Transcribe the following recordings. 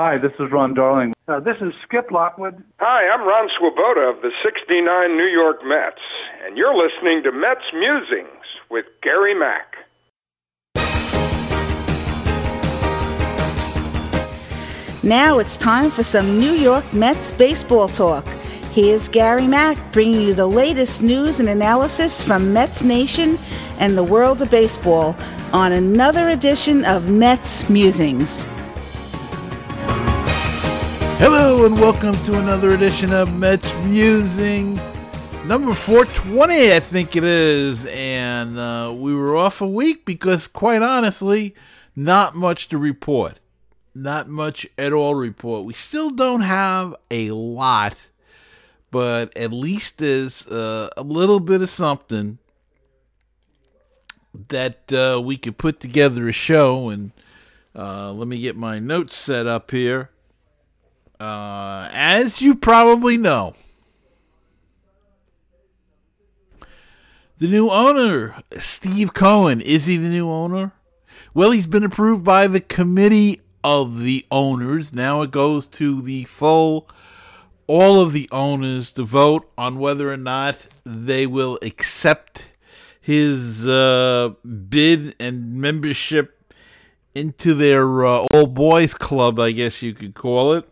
Hi, this is Ron Darling. Uh, this is Skip Lockwood. Hi, I'm Ron Swoboda of the 69 New York Mets, and you're listening to Mets Musings with Gary Mack. Now it's time for some New York Mets baseball talk. Here's Gary Mack bringing you the latest news and analysis from Mets Nation and the world of baseball on another edition of Mets Musings. Hello and welcome to another edition of Mets Musings, number 420, I think it is. And uh, we were off a week because, quite honestly, not much to report. Not much at all report. We still don't have a lot, but at least there's uh, a little bit of something that uh, we could put together a show. And uh, let me get my notes set up here. Uh, as you probably know, the new owner, Steve Cohen, is he the new owner? Well, he's been approved by the committee of the owners. Now it goes to the full, all of the owners to vote on whether or not they will accept his uh, bid and membership into their uh, old boys club, I guess you could call it.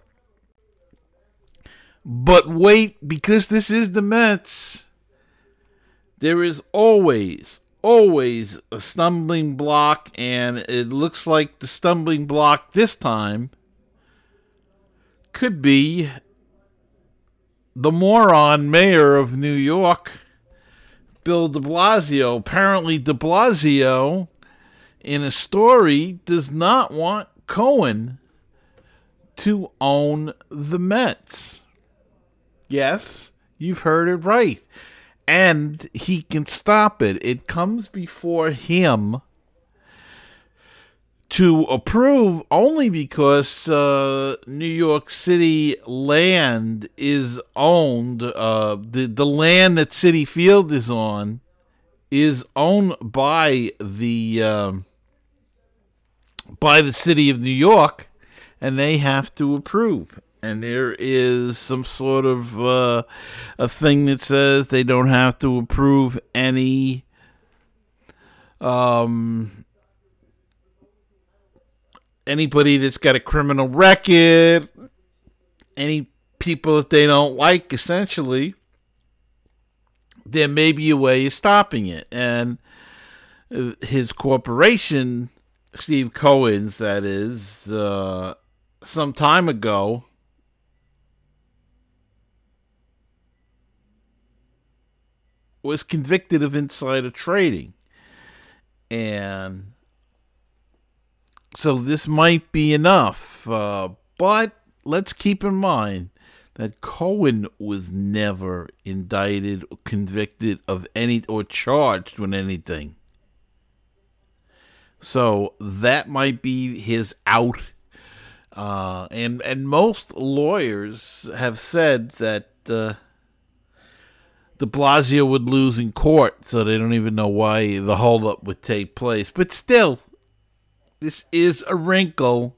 But wait, because this is the Mets, there is always, always a stumbling block, and it looks like the stumbling block this time could be the moron mayor of New York, Bill de Blasio. Apparently, de Blasio, in a story, does not want Cohen to own the Mets. Yes, you've heard it right. And he can stop it. It comes before him to approve only because uh, New York City land is owned. Uh, the the land that Citi Field is on is owned by the um, by the city of New York, and they have to approve and there is some sort of uh, a thing that says they don't have to approve any um, anybody that's got a criminal record, any people that they don't like, essentially. There may be a way of stopping it, and uh, his corporation, Steve Cohen's, that is, uh, some time ago was convicted of insider trading. And so this might be enough. Uh, but let's keep in mind that Cohen was never indicted or convicted of any or charged with anything. So that might be his out. Uh, and and most lawyers have said that uh, de Blasio would lose in court, so they don't even know why the holdup would take place. But still, this is a wrinkle,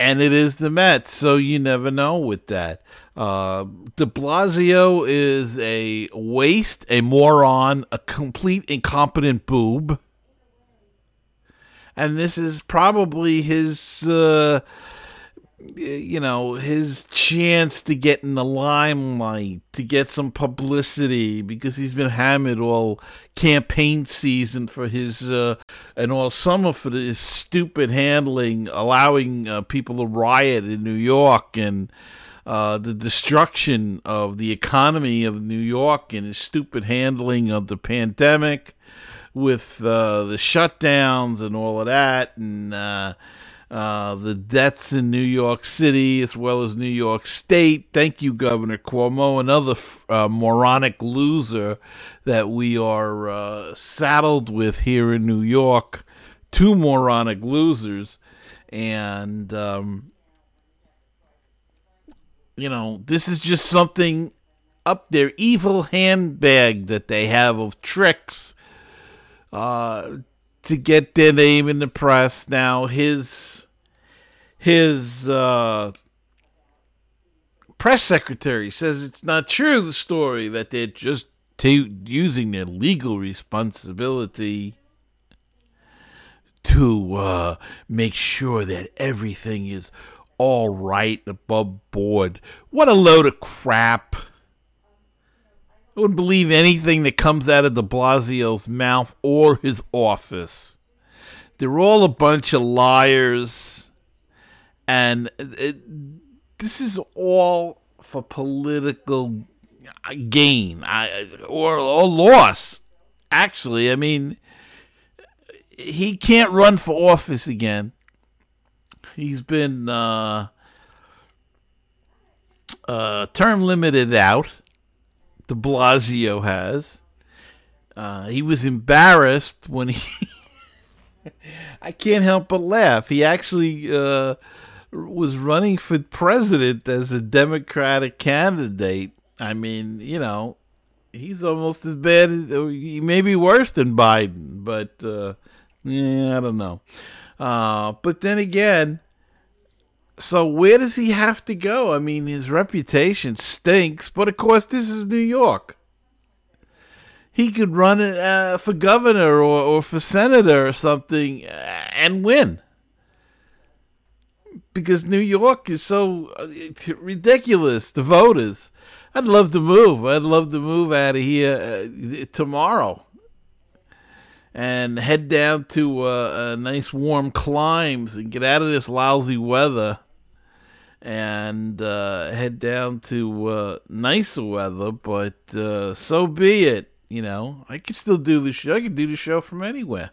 and it is the Mets, so you never know with that. Uh, de Blasio is a waste, a moron, a complete incompetent boob. And this is probably his. Uh, you know, his chance to get in the limelight, to get some publicity, because he's been hammered all campaign season for his, uh, and all summer for his stupid handling, allowing uh, people to riot in New York and uh, the destruction of the economy of New York and his stupid handling of the pandemic with uh, the shutdowns and all of that. And, uh, the deaths in New York City as well as New York State. Thank you, Governor Cuomo, another uh, moronic loser that we are uh, saddled with here in New York. Two moronic losers. And, um, you know, this is just something up their evil handbag that they have of tricks uh, to get their name in the press. Now, his his uh, press secretary says it's not true, the story, that they're just t- using their legal responsibility to uh, make sure that everything is all right above board. What a load of crap. I wouldn't believe anything that comes out of de Blasio's mouth or his office. They're all a bunch of liars. And it, this is all for political gain or, or loss. Actually, I mean, he can't run for office again. He's been uh, uh, term limited out. De Blasio has. Uh, he was embarrassed when he. I can't help but laugh. He actually uh, was running for president as a Democratic candidate. I mean, you know, he's almost as bad as he may be worse than Biden, but uh, yeah, I don't know. Uh, but then again, so where does he have to go? I mean, his reputation stinks, but of course, this is New York. He could run uh, for governor or, or for senator or something uh, and win. Because New York is so uh, ridiculous, the voters. I'd love to move. I'd love to move out of here uh, tomorrow and head down to uh, nice warm climes and get out of this lousy weather and uh, head down to uh, nicer weather. But uh, so be it. You know, I could still do the show. I could do the show from anywhere.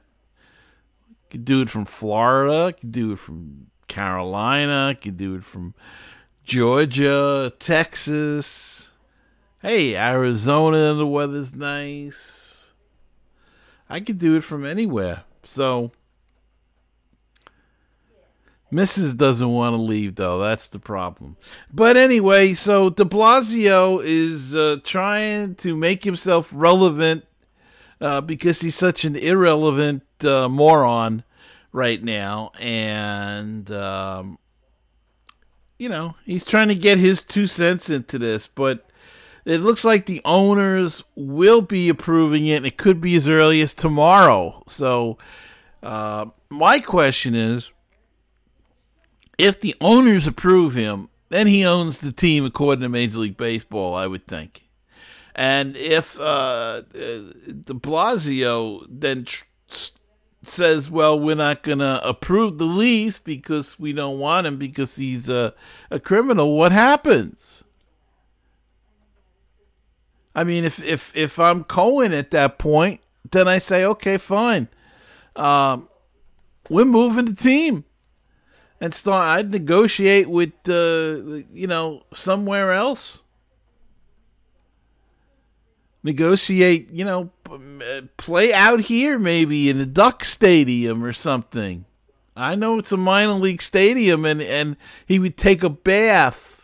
I could do it from Florida. I could do it from Carolina. I could do it from Georgia, Texas. Hey, Arizona, the weather's nice. I could do it from anywhere. So Mrs. doesn't want to leave, though. That's the problem. But anyway, so de Blasio is uh, trying to make himself relevant uh, because he's such an irrelevant uh, moron right now. And, um, you know, he's trying to get his two cents into this. But it looks like the owners will be approving it. And it could be as early as tomorrow. So, uh, my question is if the owners approve him, then he owns the team according to Major League Baseball, I would think. And if uh, uh de Blasio then tr- says, well, we're not going to approve the lease because we don't want him because he's a, a criminal, what happens? I mean, if, if, if I'm Cohen at that point, then I say, okay, fine. Um, we're moving the team and start. I'd negotiate with, uh, you know, somewhere else. Negotiate, you know, play out here maybe in a Duck Stadium or something. I know it's a minor league stadium, and and he would take a bath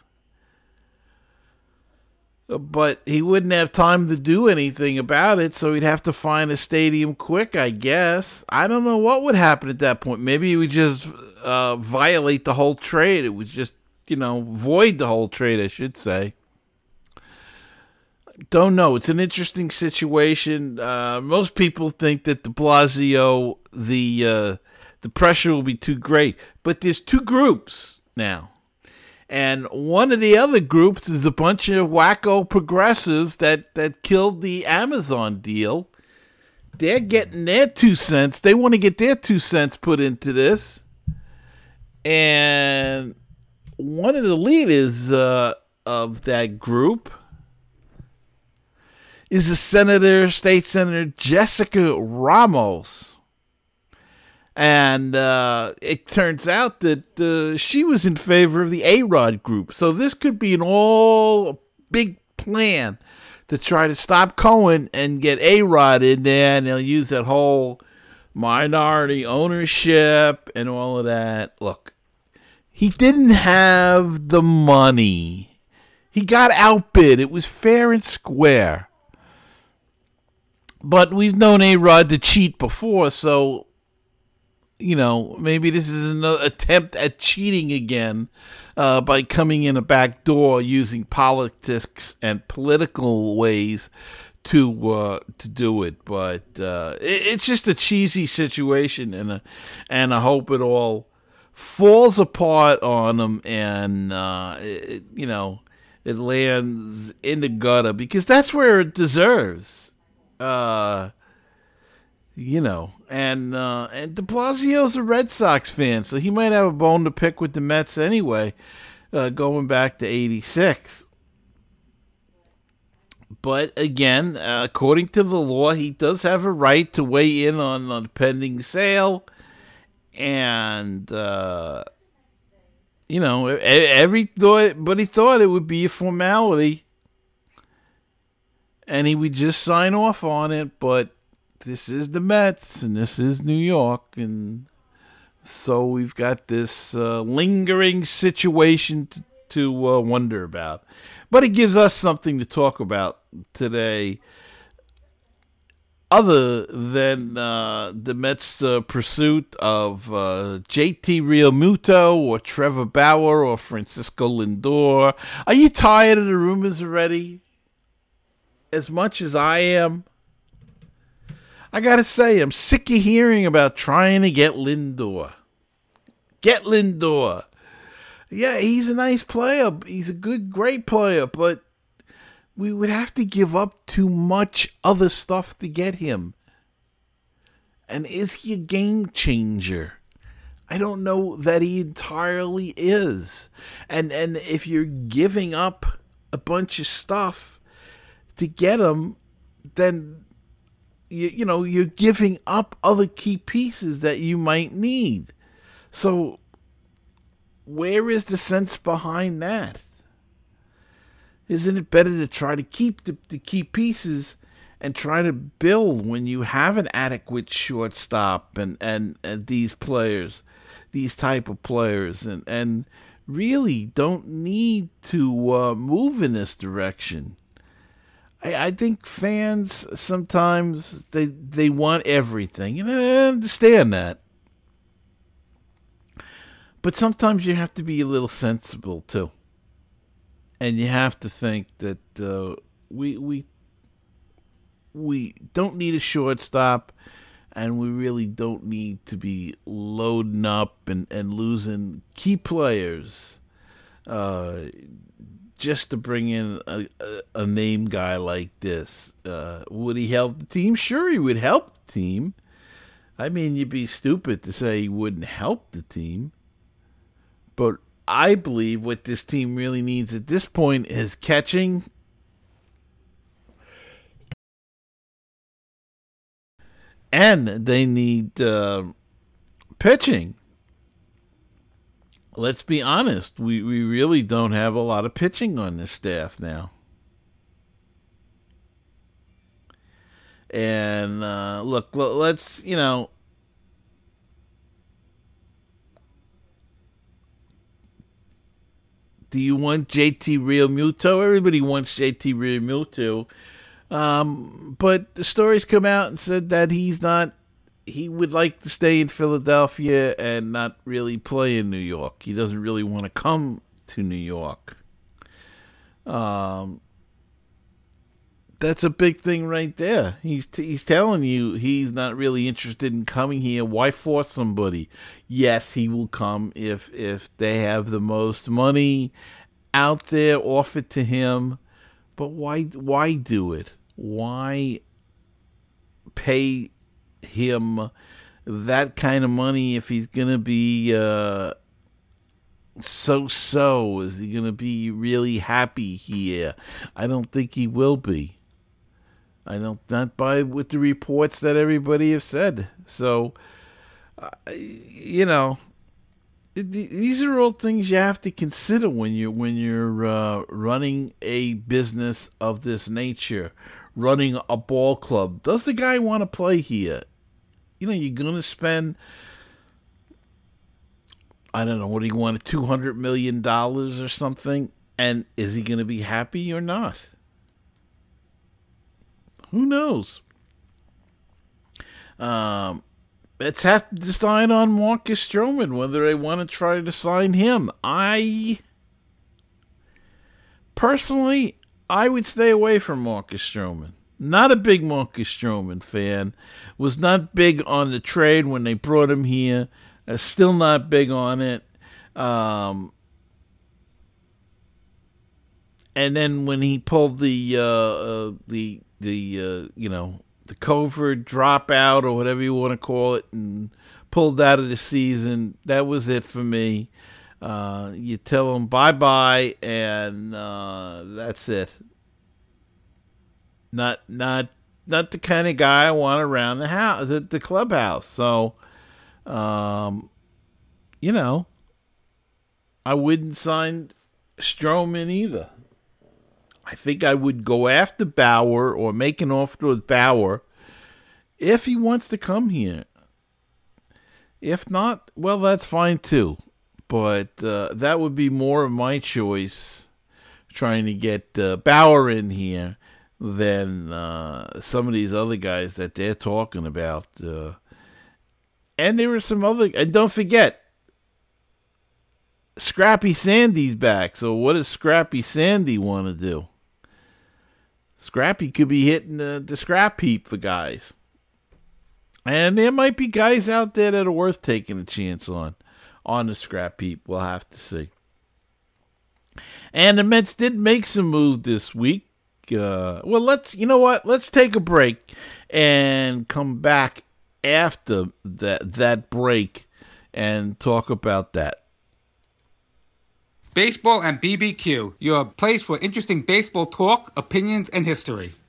but he wouldn't have time to do anything about it, so he'd have to find a stadium quick, I guess. I don't know what would happen at that point. Maybe he would just uh, violate the whole trade. It would just, you know, void the whole trade, I should say. Don't know. It's an interesting situation. Uh, most people think that de Blasio, the uh, the pressure will be too great, but there's two groups now and one of the other groups is a bunch of wacko progressives that, that killed the Amazon deal. They're getting their two cents. They want to get their two cents put into this. And one of the leaders uh, of that group is a senator, state senator Jessica Ramos and uh, it turns out that uh, she was in favor of the A Rod group. So this could be an all big plan to try to stop Cohen and get A Rod in there, and they'll use that whole minority ownership and all of that. Look, he didn't have the money. He got outbid. It was fair and square. But we've known A Rod to cheat before, so you know, maybe this is an attempt at cheating again uh, by coming in a back door using politics and political ways to uh, to do it. But uh, it, it's just a cheesy situation, and a, and I hope it all falls apart on them, and uh, it, you know, it lands in the gutter because that's where it deserves. Uh, you know, and uh, and De Blasio's a Red Sox fan, so he might have a bone to pick with the Mets anyway, uh, going back to '86. But again, uh, according to the law, he does have a right to weigh in on, on the pending sale, and uh, you know, every thought, but he thought it would be a formality, and he would just sign off on it, but this is the Mets and this is New York, and so we've got this uh, lingering situation to, to uh, wonder about. But it gives us something to talk about today, other than uh, the Mets' uh, pursuit of uh, JT Realmuto or Trevor Bauer or Francisco Lindor. Are you tired of the rumors already? As much as I am. I gotta say, I'm sick of hearing about trying to get Lindor. Get Lindor. Yeah, he's a nice player. He's a good, great player, but we would have to give up too much other stuff to get him. And is he a game changer? I don't know that he entirely is. And and if you're giving up a bunch of stuff to get him, then you, you know you're giving up other key pieces that you might need. So where is the sense behind that? Isn't it better to try to keep the, the key pieces and try to build when you have an adequate shortstop and, and, and these players these type of players and and really don't need to uh, move in this direction I, I think fans sometimes they they want everything, and I understand that. But sometimes you have to be a little sensible too, and you have to think that uh, we we we don't need a shortstop, and we really don't need to be loading up and, and losing key players. Uh, just to bring in a, a, a name guy like this. Uh, would he help the team? Sure, he would help the team. I mean, you'd be stupid to say he wouldn't help the team. But I believe what this team really needs at this point is catching. And they need uh, pitching let's be honest, we, we really don't have a lot of pitching on this staff now. And uh, look, let's, you know, do you want JT Realmuto? Everybody wants JT Realmuto. Um, but the stories come out and said that he's not he would like to stay in Philadelphia and not really play in New York. He doesn't really want to come to New York. Um, that's a big thing right there. He's t- he's telling you he's not really interested in coming here. Why force somebody? Yes, he will come if if they have the most money out there offered to him. But why why do it? Why pay him that kind of money if he's gonna be uh, so so? Is he gonna be really happy here? I don't think he will be. I don't not by with the reports that everybody have said. So, uh, you know, these are all things you have to consider when you when you're uh, running a business of this nature, running a ball club. Does the guy want to play here? you know, you're going to spend, I don't know, what do you want, $200 million or something? And is he going to be happy or not? Who knows? Um, Mets have to decide on Marcus Stroman whether they want to try to sign him. I personally, I would stay away from Marcus Stroman. Not a big Marcus Stroman fan. Was not big on the trade when they brought him here. Uh, still not big on it. Um, and then when he pulled the uh, uh, the the uh, you know the COVID dropout or whatever you want to call it, and pulled out of the season, that was it for me. Uh, you tell him bye bye, and uh, that's it. Not not not the kind of guy I want around the house, the, the clubhouse. So, um, you know, I wouldn't sign Stroman either. I think I would go after Bauer or make an offer with Bauer if he wants to come here. If not, well, that's fine too. But uh, that would be more of my choice trying to get uh, Bauer in here than uh, some of these other guys that they're talking about. Uh. and there were some other, and don't forget, Scrappy Sandy's back. So what does Scrappy Sandy want to do? Scrappy could be hitting the, the scrap heap for guys. And there might be guys out there that are worth taking a chance on on the scrap heap. We'll have to see. And the Mets did make some move this week. Uh, well, let's you know what? Let's take a break and come back after that that break and talk about that. Baseball and BBQ, your place for interesting baseball talk, opinions, and history.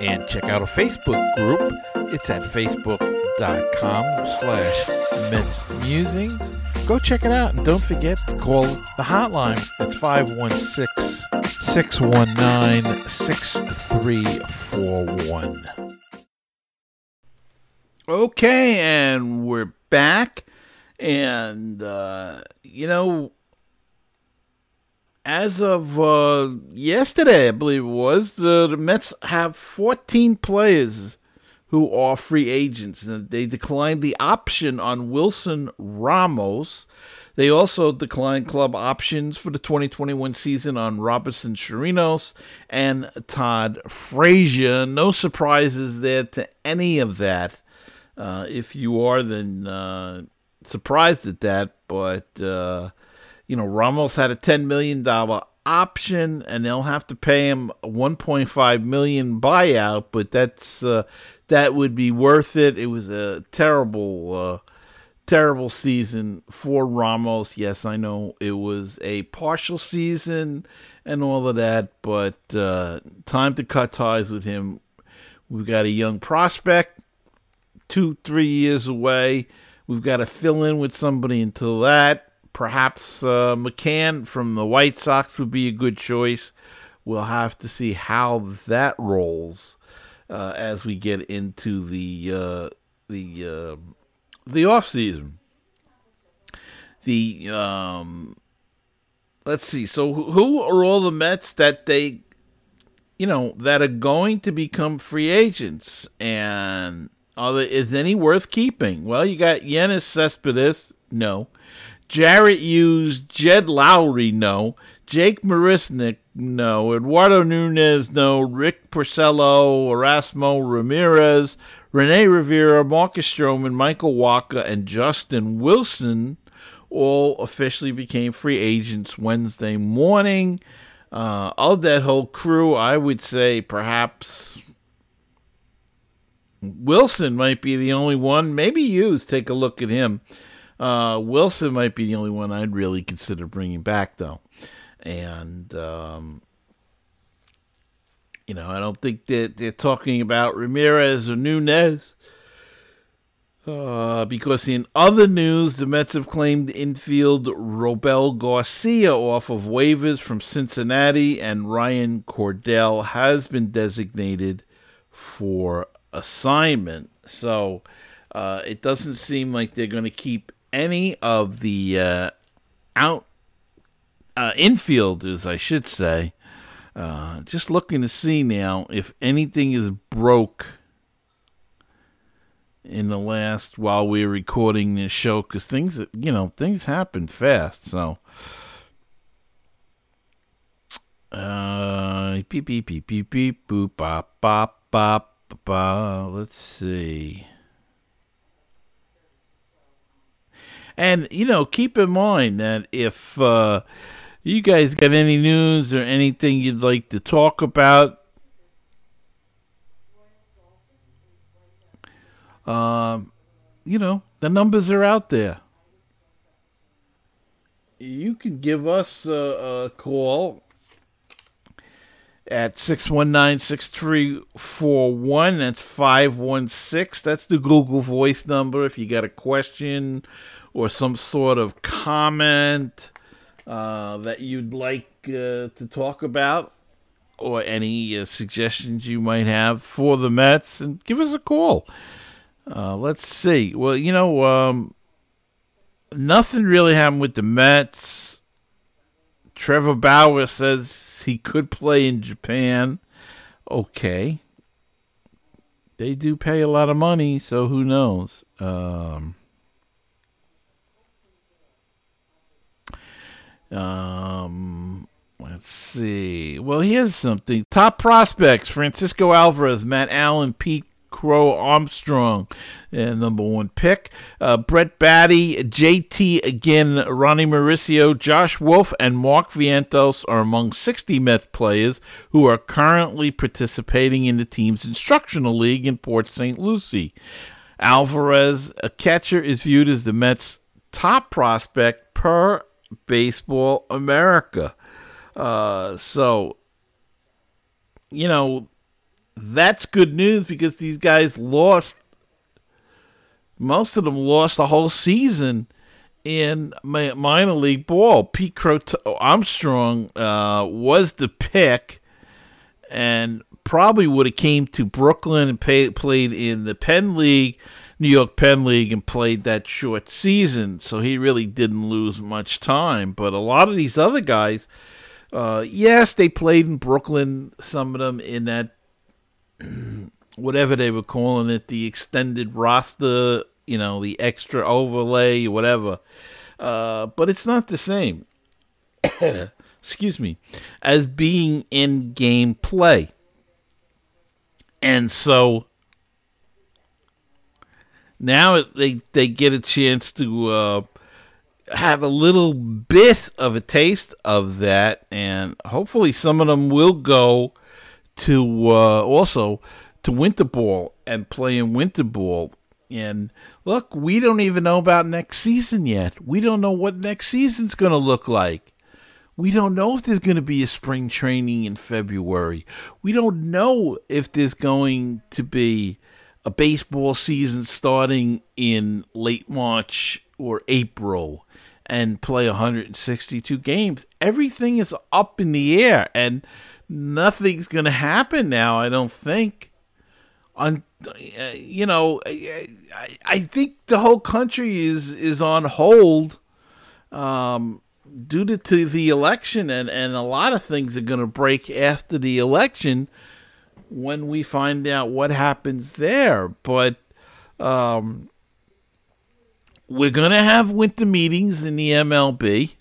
and check out a Facebook group. It's at facebook.com slash Mets Musings. Go check it out and don't forget to call the hotline. It's 516 619 6341. Okay, and we're back. And, uh, you know, as of uh, yesterday, I believe it was, uh, the Mets have 14 players who are free agents. And they declined the option on Wilson Ramos. They also declined club options for the 2021 season on Robinson Chirinos and Todd Frazier. No surprises there to any of that. Uh, if you are, then uh, surprised at that. But uh, you know, Ramos had a $10 million option and they'll have to pay him a 1.5 million buyout, but that's, uh, that would be worth it. It was a terrible, uh, terrible season for Ramos. Yes, I know it was a partial season and all of that, but, uh, time to cut ties with him. We've got a young prospect, two, three years away. We've got to fill in with somebody until that Perhaps uh, McCann from the White Sox would be a good choice. We'll have to see how that rolls uh, as we get into the uh, the uh, the off season. The um, let's see. So who are all the Mets that they, you know, that are going to become free agents and are there, is any worth keeping? Well, you got Yoenis Cespedes. No. Jared Hughes, Jed Lowrie, no. Jake Marisnick, no. Eduardo Nunez, no. Rick Porcello, Erasmo Ramirez, Rene Rivera, Marcus Stroman, Michael Wacha, and Justin Wilson all officially became free agents Wednesday morning. Uh, of that whole crew, I would say perhaps Wilson might be the only one. Maybe Hughes. Take a look at him. Uh, Wilson might be the only one I'd really consider bringing back, though. And um, you know, I don't think that they're talking about Ramirez or Nunez. Uh, because in other news, the Mets have claimed infield Robel Garcia off of waivers from Cincinnati, and Ryan Cordell has been designated for assignment. So uh, it doesn't seem like they're going to keep any of the uh, out uh, infielders, I should say. Uh, just looking to see now if anything is broke in the last while we are recording this show because things you know things happen fast so uh beep beep beep beep beep boop bop bop bop bop let's see and you know keep in mind that if uh you guys got any news or anything you'd like to talk about Um, you know, the numbers are out there. You can give us a, a call at 619-6341 that's 516 that's the google voice number if you got a question or some sort of comment uh, that you'd like uh, to talk about or any uh, suggestions you might have for the mets and give us a call uh, let's see. Well, you know, um, nothing really happened with the Mets. Trevor Bauer says he could play in Japan. Okay. They do pay a lot of money, so who knows? Um, um, let's see. Well, here's something. Top prospects Francisco Alvarez, Matt Allan, Pete Crow Armstrong, uh, number one pick. Uh, Brett Baty, JT Ginn, Ronnie Mauricio, Josh Wolf, and Mark Vientos are among 60 Mets players who are currently participating in the team's instructional league in Port St. Lucie. Alvarez, a catcher, is viewed as the Mets' top prospect per Baseball America. Uh, so, you know, that's good news because these guys lost. Most of them lost the whole season in minor league ball. Pete Crot- Armstrong uh, was the pick, and probably would have came to Brooklyn and pay, played in the Penn League, New York Penn League, and played that short season. So he really didn't lose much time. But a lot of these other guys, uh, yes, they played in Brooklyn. Some of them in that whatever they were calling it, the extended roster, you know, the extra overlay, whatever. Uh, but it's not the same. Excuse me, as being in game play. And so now they they get a chance to uh, have a little bit of a taste of that, and hopefully some of them will go to uh, also to winter ball and play in winter ball. And look, we don't even know about next season yet. We don't know what next season's going to look like. We don't know if there's going to be a spring training in February. We don't know if there's going to be a baseball season starting in late March or April and play 162 games. Everything is up in the air. And nothing's going to happen now, I don't think. On you know, I, I think the whole country is is on hold um, due to, to the election, and, and a lot of things are going to break after the election when we find out what happens there. But um, we're going to have winter meetings in the MLB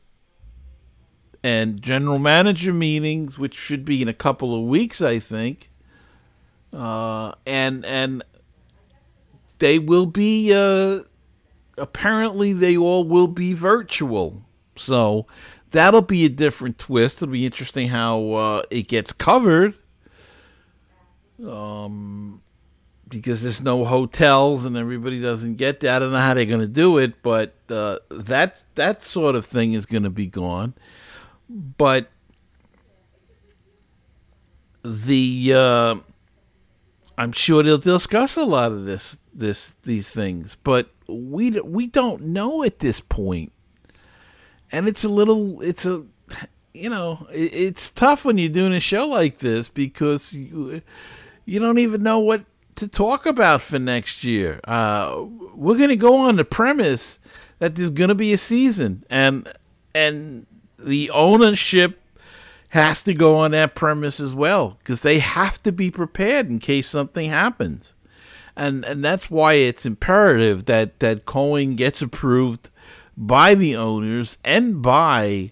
and general manager meetings, which should be in a couple of weeks, I think. Uh, and and they will be uh, apparently they all will be virtual, so that'll be a different twist. It'll be interesting how uh, it gets covered. Um, because there's no hotels and everybody doesn't get that. I don't know how they're going to do it, but uh, that that sort of thing is going to be gone. But the uh, I'm sure they'll discuss a lot of this this these things, but we we don't know at this point. point, and it's a little it's a you know it, it's tough when you're doing a show like this because you you don't even know what to talk about for next year. Uh, we're going to go on the premise that there's going to be a season, and and the ownership has to go on that premise as well because they have to be prepared in case something happens. And and that's why it's imperative that that Cohen gets approved by the owners and by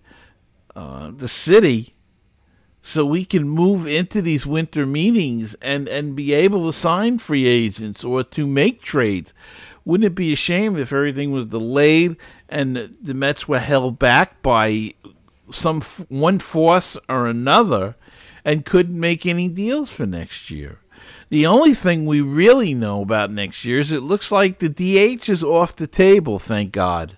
uh, the city so we can move into these winter meetings and, and be able to sign free agents or to make trades. Wouldn't it be a shame if everything was delayed and the Mets were held back by some one force or another and couldn't make any deals for next year? The only thing we really know about next year is it looks like the DH is off the table, thank God,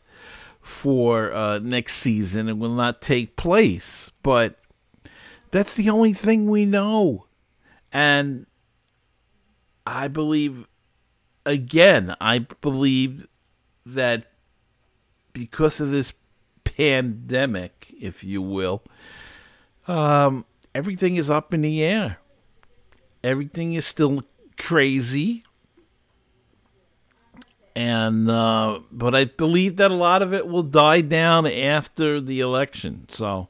for uh, next season. It will not take place. But that's the only thing we know. And I believe, again, I believe that because of this pandemic, if you will, um, everything is up in the air. Everything is still crazy. And, uh, but I believe that a lot of it will die down after the election. So,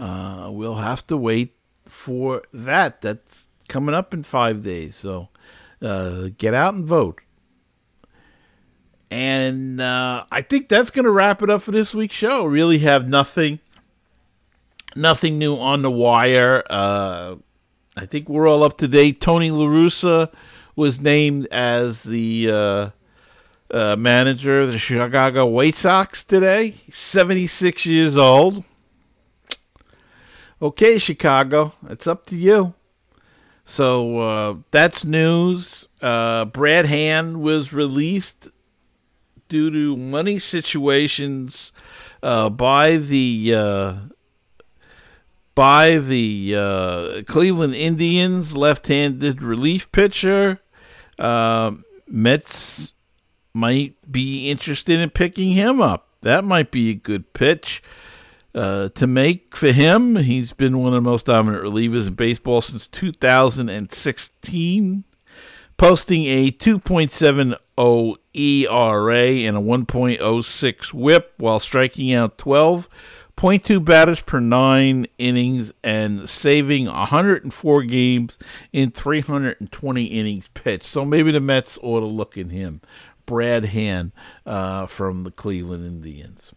uh, we'll have to wait for that. That's coming up in five days. So uh, get out and vote. And uh, I think that's going to wrap it up for this week's show. Really have nothing, nothing new on the wire. Uh, I think we're all up to date. Tony LaRussa was named as the uh, uh, manager of the Chicago White Sox today. 76 years old. Okay, Chicago, it's up to you. So uh, that's news. Uh, Brad Hand was released due to money situations uh, by the uh, by the uh, Cleveland Indians left-handed relief pitcher. Uh, Mets might be interested in picking him up. That might be a good pitch uh, to make for him. He's been one of the most dominant relievers in baseball since 2016, posting a 2.70 ERA and a 1.06 whip while striking out 12.2 batters per nine innings and saving 104 games in 320 innings pitched. So maybe the Mets ought to look at him. Brad Hand uh, from the Cleveland Indians.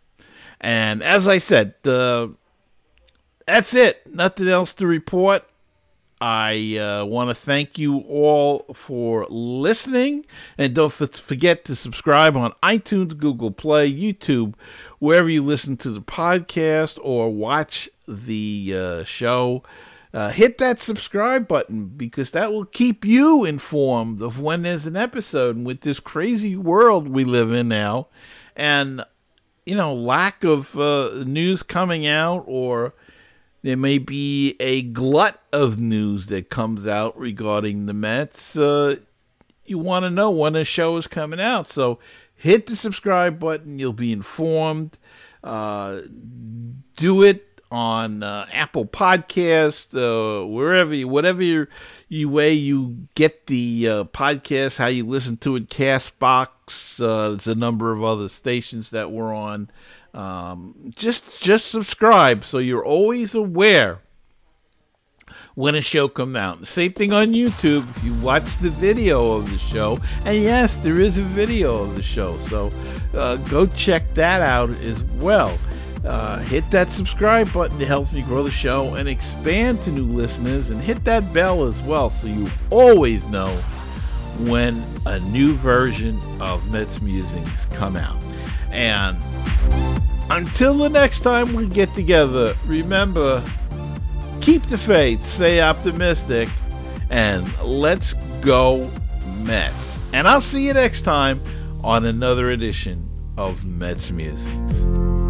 And as I said, the that's it. Nothing else to report. I uh, want to thank you all for listening. And don't forget to subscribe on iTunes, Google Play, YouTube, wherever you listen to the podcast or watch the uh, show. Uh, hit that subscribe button because that will keep you informed of when there's an episode. And with this crazy world we live in now, and you know, lack of uh, news coming out, or there may be a glut of news that comes out regarding the Mets. Uh, you want to know when a show is coming out, so hit the subscribe button. You'll be informed. Uh, do it on uh, Apple Podcast, uh, wherever you, whatever you, you way you get the uh, podcast, how you listen to it, Castbox. Uh, there's a number of other stations that we're on. Um, just just subscribe so you're always aware when a show comes out. Same thing on YouTube. If you watch the video of the show, and yes, there is a video of the show, so uh, go check that out as well. Uh, hit that subscribe button to help me grow the show and expand to new listeners, and hit that bell as well so you always know when a new version of Mets Musings come out. And until the next time we get together, remember keep the faith, stay optimistic, and let's go Mets. And I'll see you next time on another edition of Mets Musings.